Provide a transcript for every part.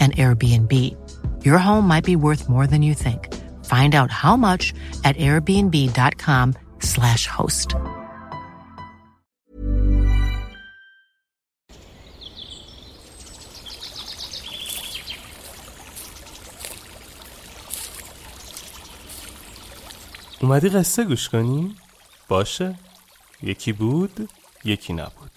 an Airbnb. Your home might be worth more than you think. Find out how much at airbnb.com/slash host. اومدی قصه گوش کنی؟ باشه یکی بود یکی نبود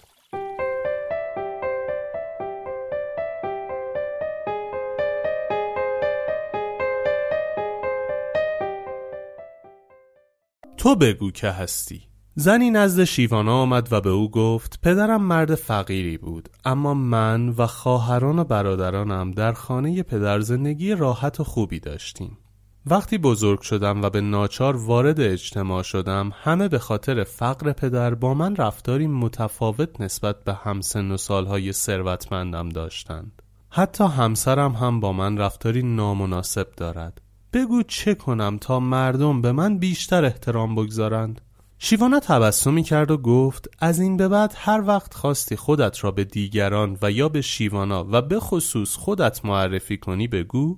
تو بگو که هستی. زنی نزد شیوانا آمد و به او گفت پدرم مرد فقیری بود اما من و خواهران و برادرانم در خانه پدر زندگی راحت و خوبی داشتیم. وقتی بزرگ شدم و به ناچار وارد اجتماع شدم همه به خاطر فقر پدر با من رفتاری متفاوت نسبت به همسن و سالهای ثروتمندم داشتند. حتی همسرم هم با من رفتاری نامناسب دارد. بگو چه کنم تا مردم به من بیشتر احترام بگذارند. شیوانا تبسمی کرد و گفت از این به بعد هر وقت خواستی خودت را به دیگران و یا به شیوانا و به خصوص خودت معرفی کنی بگو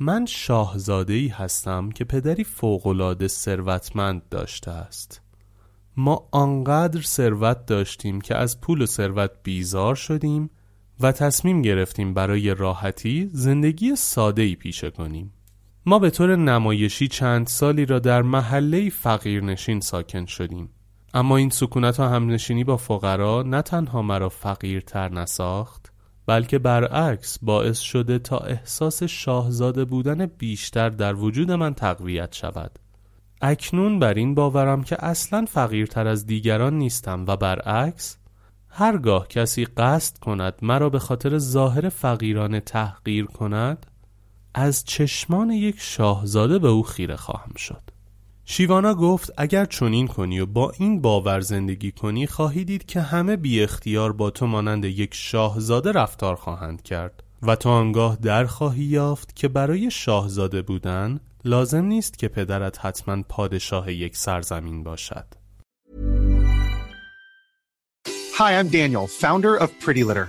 من شاهزاده ای هستم که پدری فوقالعاده ثروتمند داشته است. ما آنقدر ثروت داشتیم که از پول و ثروت بیزار شدیم و تصمیم گرفتیم برای راحتی زندگی ساده ای پیشه کنیم. ما به طور نمایشی چند سالی را در محله فقیرنشین ساکن شدیم. اما این سکونت و همنشینی با فقرا نه تنها مرا فقیرتر نساخت بلکه برعکس باعث شده تا احساس شاهزاده بودن بیشتر در وجود من تقویت شود. اکنون بر این باورم که اصلا فقیرتر از دیگران نیستم و برعکس هرگاه کسی قصد کند مرا به خاطر ظاهر فقیرانه تحقیر کند از چشمان یک شاهزاده به او خیره خواهم شد شیوانا گفت اگر چنین کنی و با این باور زندگی کنی خواهی دید که همه بی اختیار با تو مانند یک شاهزاده رفتار خواهند کرد و تو آنگاه در خواهی یافت که برای شاهزاده بودن لازم نیست که پدرت حتما پادشاه یک سرزمین باشد Hi, I'm Daniel, founder of Pretty Litter.